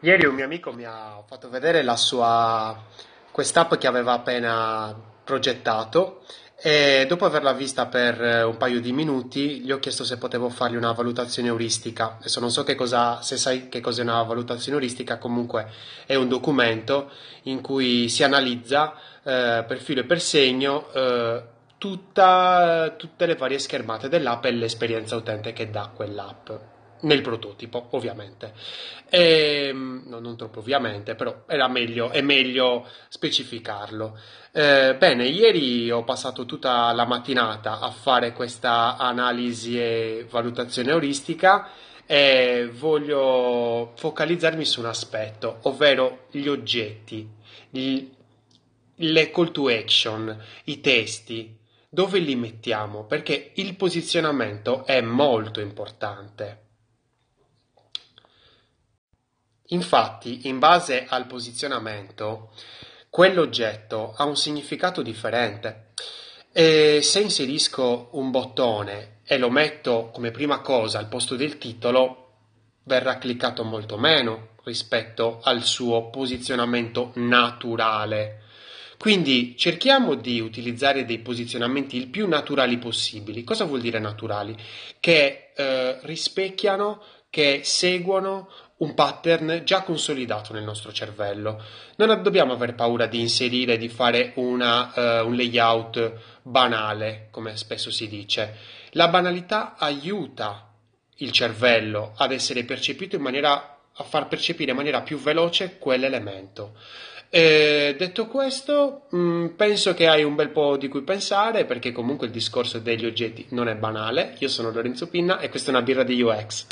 Ieri un mio amico mi ha fatto vedere la sua quest'app che aveva appena progettato e dopo averla vista per eh, un paio di minuti gli ho chiesto se potevo fargli una valutazione euristica. Adesso non so che cosa, se sai che cos'è una valutazione euristica, comunque è un documento in cui si analizza eh, per filo e per segno eh, tutta- tutte le varie schermate dell'app e l'esperienza utente che dà quell'app nel prototipo, ovviamente. E, no, non troppo ovviamente, però meglio, è meglio specificarlo. Eh, bene, ieri ho passato tutta la mattinata a fare questa analisi e valutazione euristica e voglio focalizzarmi su un aspetto, ovvero gli oggetti, gli- le call to action, i testi, dove li mettiamo? Perché il posizionamento è molto importante. Infatti, in base al posizionamento, quell'oggetto ha un significato differente. E se inserisco un bottone e lo metto come prima cosa al posto del titolo, verrà cliccato molto meno rispetto al suo posizionamento naturale. Quindi cerchiamo di utilizzare dei posizionamenti il più naturali possibili. Cosa vuol dire naturali? Che eh, rispecchiano, che seguono un pattern già consolidato nel nostro cervello. Non dobbiamo aver paura di inserire, di fare una, eh, un layout banale, come spesso si dice. La banalità aiuta il cervello ad essere percepito in maniera, a far percepire in maniera più veloce quell'elemento. E detto questo, mh, penso che hai un bel po' di cui pensare perché comunque il discorso degli oggetti non è banale. Io sono Lorenzo Pinna e questa è una birra di UX.